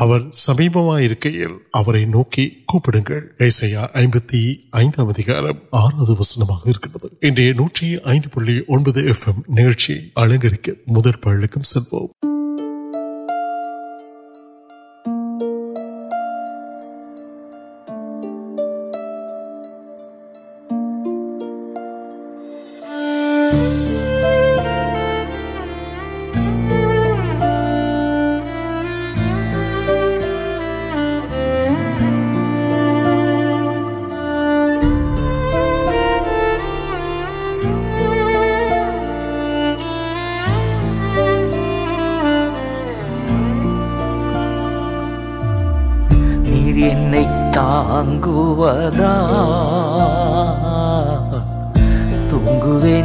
سمپ نوکری وسکا نوکیم نئے پہلے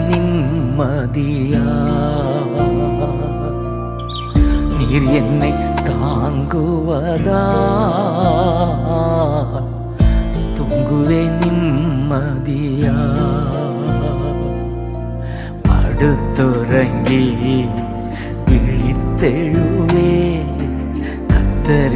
نمر تمیا پڑت کلی کتر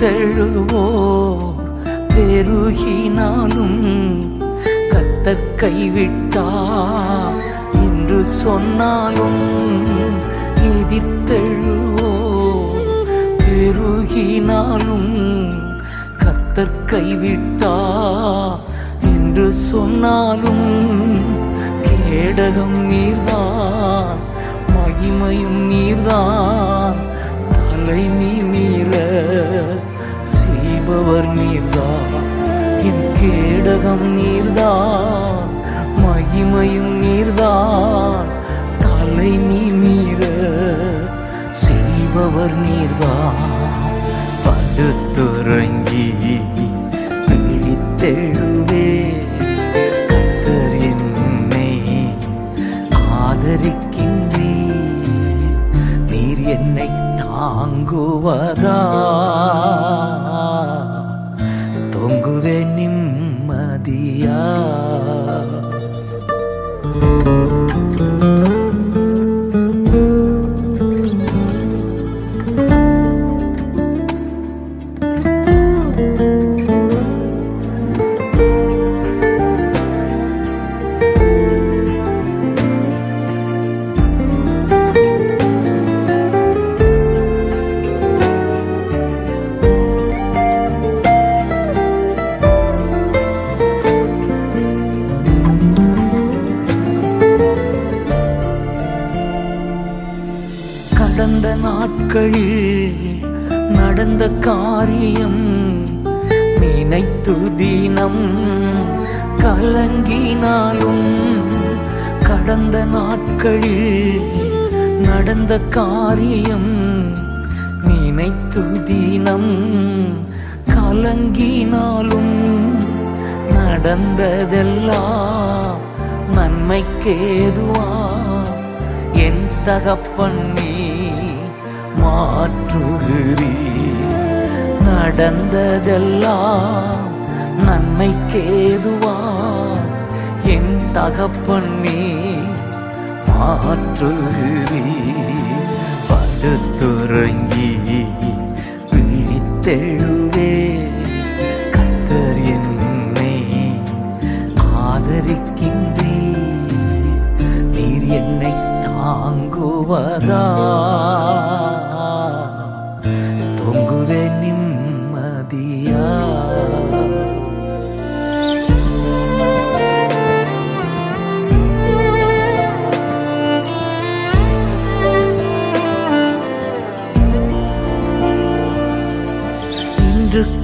کتال میرا مہیم میرا تلمی میر میرا انڈکم میرا نم نیو پی نم تک پی پڑت آدری کے تاگ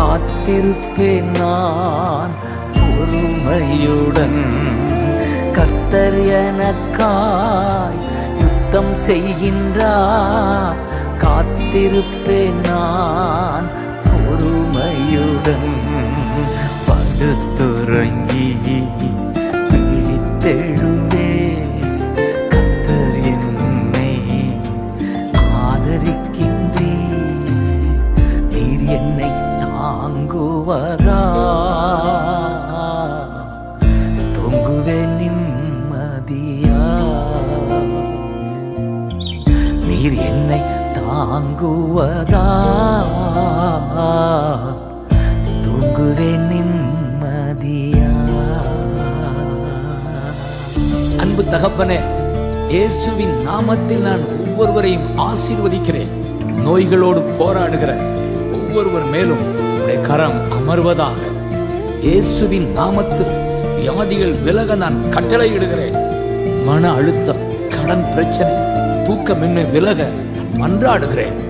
نتر کام کا نان پڑ نام آشرودک نوکر وہ نام تک یدد وان کٹ گھن اٹن مل گ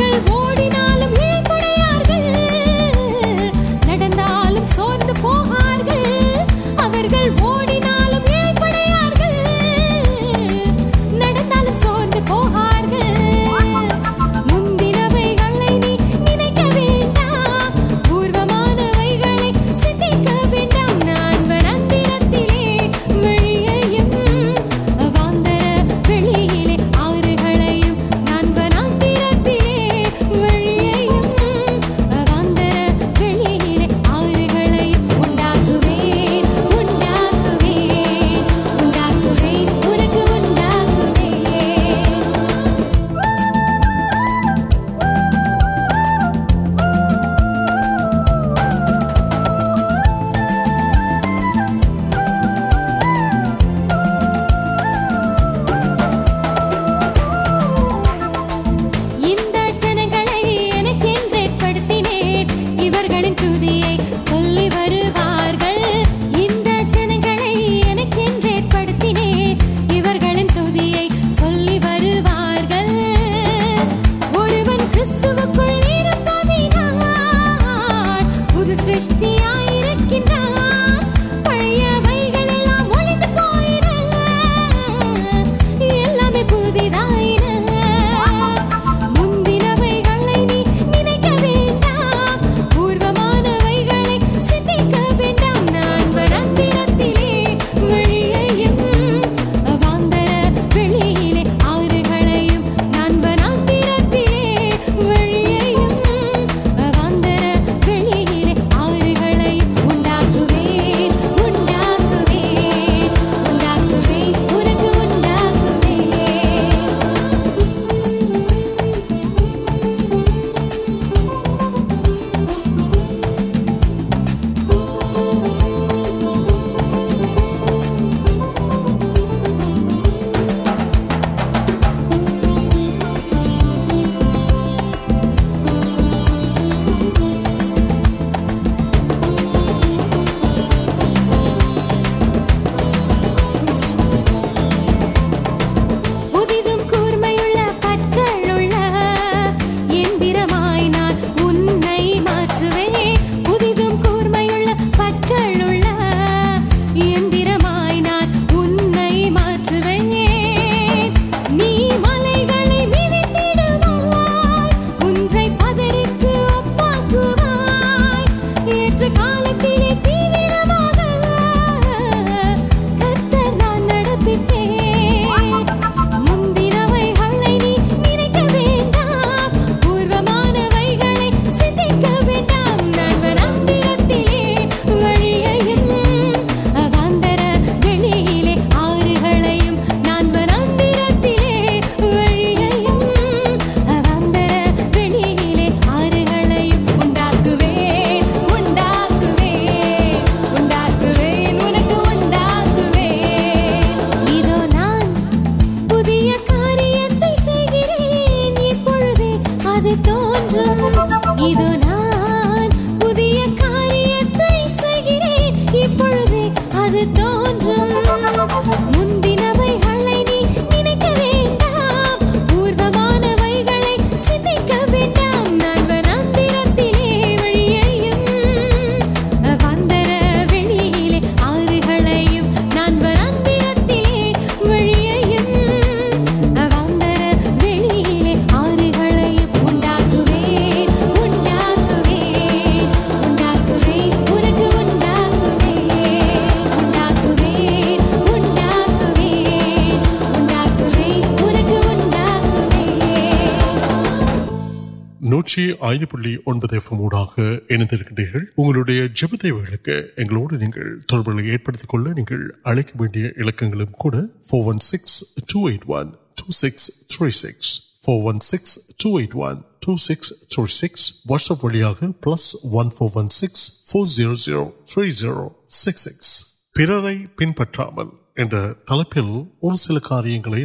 گڑ پکس سکس پھر پہلے آلوان پہلے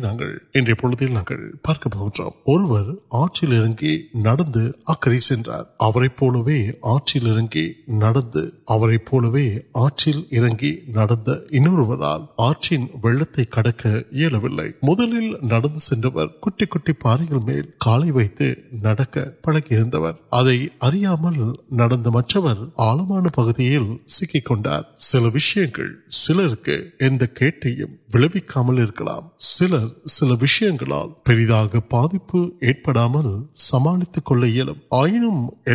سکار سبر کے ٹھیک ہے مطلب سمالی کو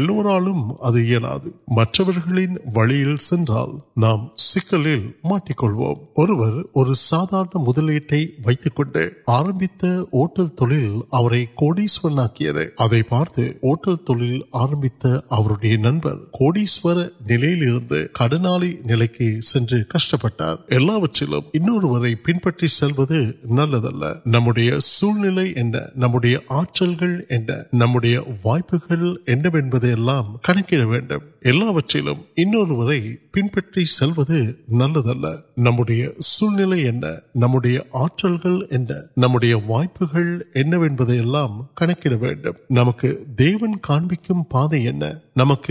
نوکر نوال کی سن کٹر پہلے وائپس پن پی سو نل نئے سمجھے آٹل وائپنگ کنک نمکن کا پہ نمک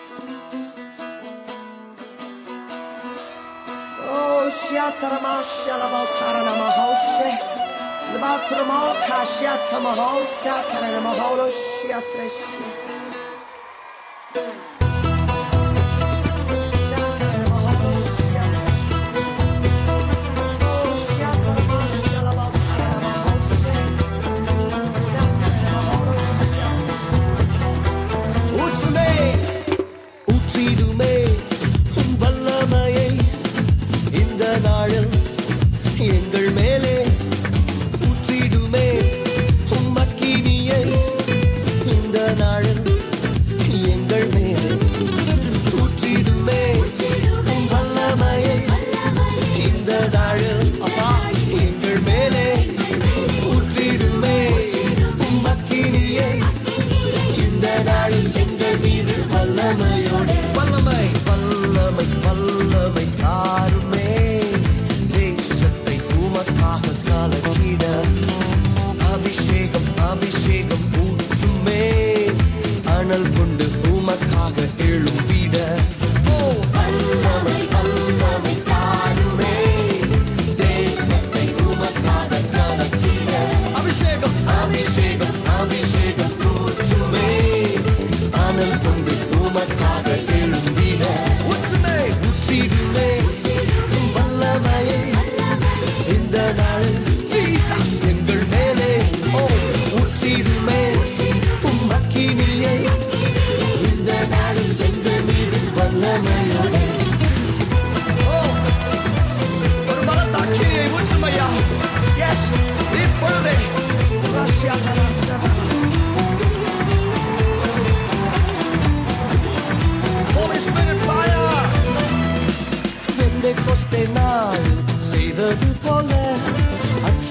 سیات راشیہ لو محاشی باترم کھا سیات محاؤ کر ن بالکل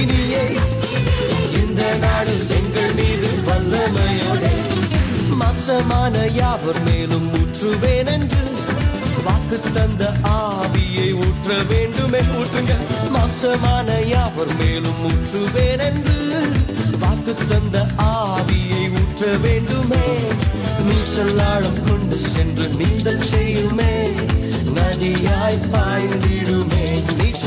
یا آئی موسم یا آئی کن سیمیا پیمے نچ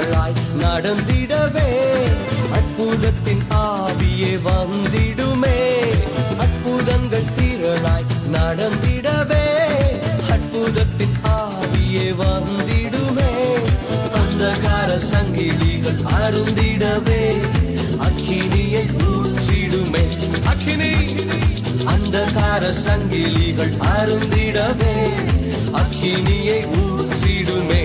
மலர்களாய் நடந்திடவே அற்புதத்தின் ஆவியே வந்திடுமே அற்புதங்கள் திரளாய் நடந்திடவே அற்புதத்தின் ஆவியே வந்திடுமே அந்தகார சங்கிலிகள் அருந்திடவே அக்கினியை ஊற்றிடுமே அக்கினி அந்தகார சங்கிலிகள் அருந்திடவே அக்கினியை ஊற்றிடுமே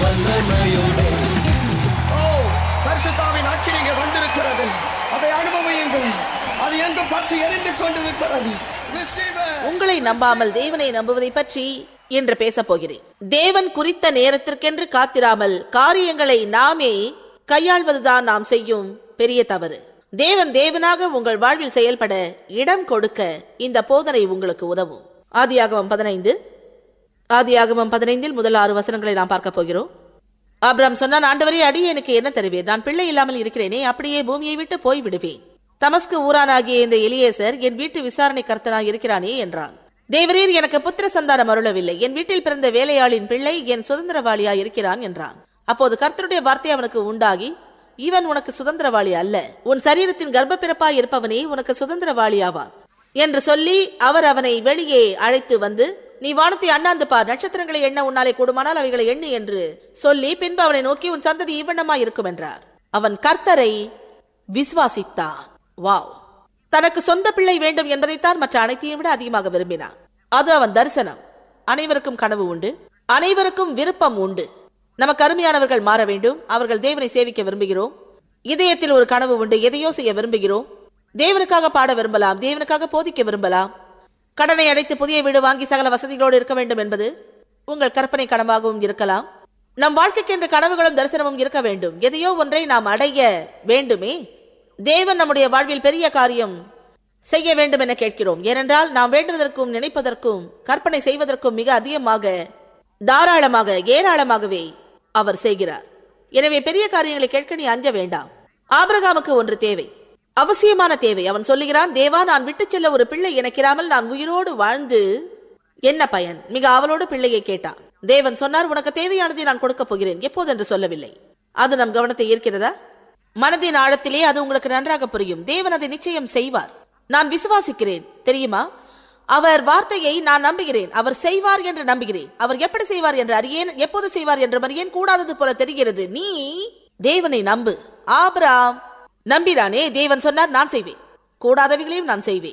نام تبک اندر آدی پہ آدی آگا پہلے آر وسکے پہل پہ وارتکر والی او سر گرمپنی وال وانچتر واٹر ورسن ویپ نم کانوا مار سک وی اور سکل وسط کے درست نام کھیر نام ودی دارج آپرک آڑھا نچھم نان وارت نا نمبر نمن کو پارپارے پہنچے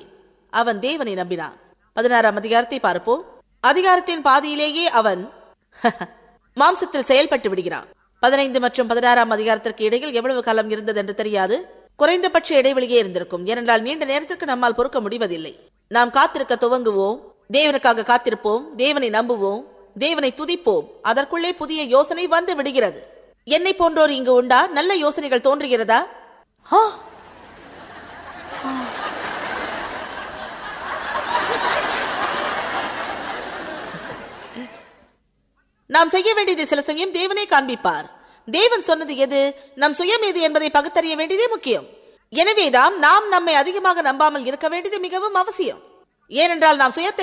پکوان تاپنے نمبر دیوس پوچھا نل یوسنے تونگ نام سمپارے مکمل نام نمک نمبر مجھے نا پار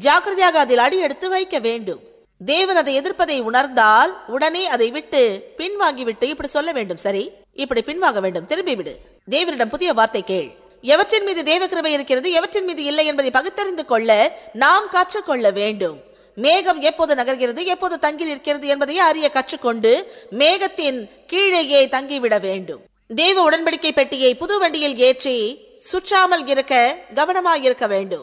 جاگر ویڈیو سر میری پکی نام کمپنی نگلے ارے کچھ تین بڑے ونک گو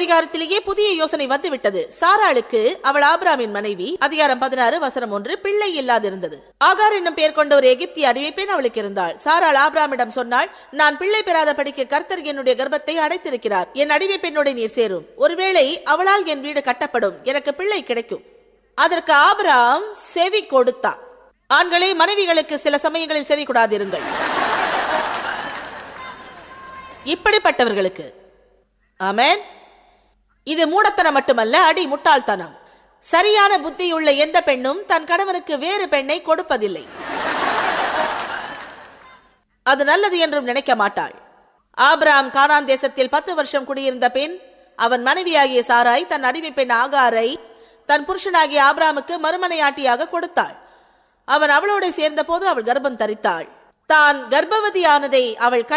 அதிகாரத்திலேயே புதிய யோசனை வந்துவிட்டது சாராளுக்கு அவள் ஆபிராமின் மனைவி அதிகாரம் பதினாறு வசனம் ஒன்று பிள்ளை இல்லாதிருந்தது ஆகார் என்னும் பெயர் கொண்ட ஒரு எகிப்திய அறிவிப்பேன் அவளுக்கு இருந்தாள் சாராள் ஆபிராமிடம் சொன்னால் நான் பிள்ளை பெறாத படிக்க கர்த்தர் என்னுடைய கர்ப்பத்தை அடைத்திருக்கிறார் என் அடிவைப்பெண்ணோட நீர் சேரும் ஒருவேளை அவளால் என் வீடு கட்டப்படும் எனக்கு பிள்ளை கிடைக்கும் அதற்கு ஆபிராம் செவி கொடுத்தான் ஆண்களே மனைவிகளுக்கு சில சமயங்களில் செவி கூடாதிருங்கள் இப்படிப்பட்டவர்களுக்கு ஆமேன் آپرم کو مرمیاں سرد گرپ گرپتیان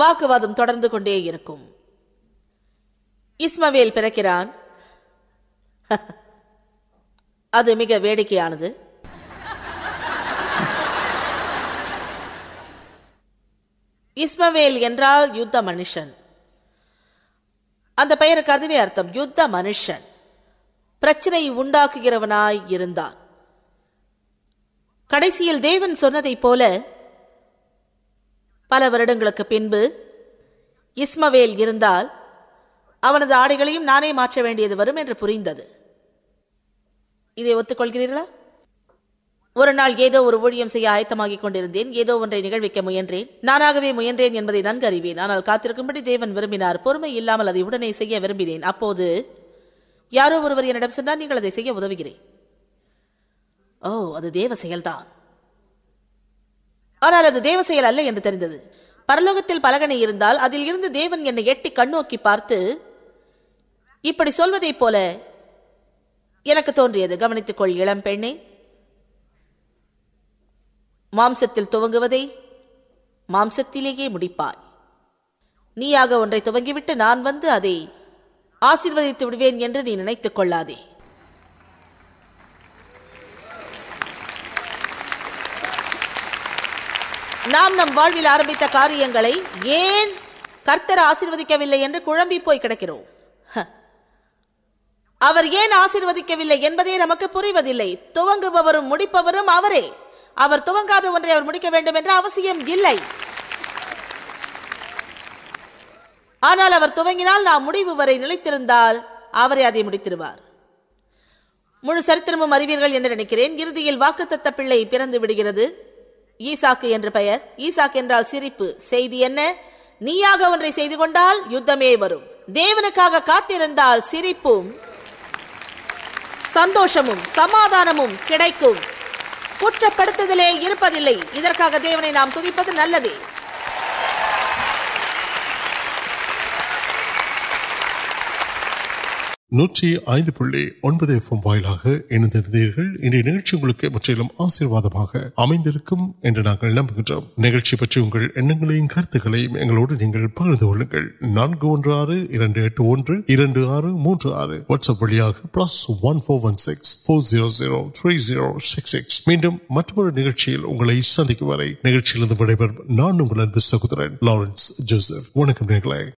وکوکل پہ منشن کدو منشنگ کڑ سیل پل پیل آڑ گانے مرد کل گا اور ورم آیتیں نکن نانگے ننگین آنا کا بڑی دیون وربین پروڈکٹ نہیں ادھر دیوس آنا ادھر دیوکل پلگن کنوک پارتپو تون یا گونی کولے ملک تھی میگیٹ نان وشیوت نہیں نواد نام نرارت آشی آشی نوکا دنیا آنا تین نام نوتروارم اروکرین پیلے پہ ھمک سند سمادانے نام تک نل نو نواد نمبر پہ نیوز سندھ نگر سکو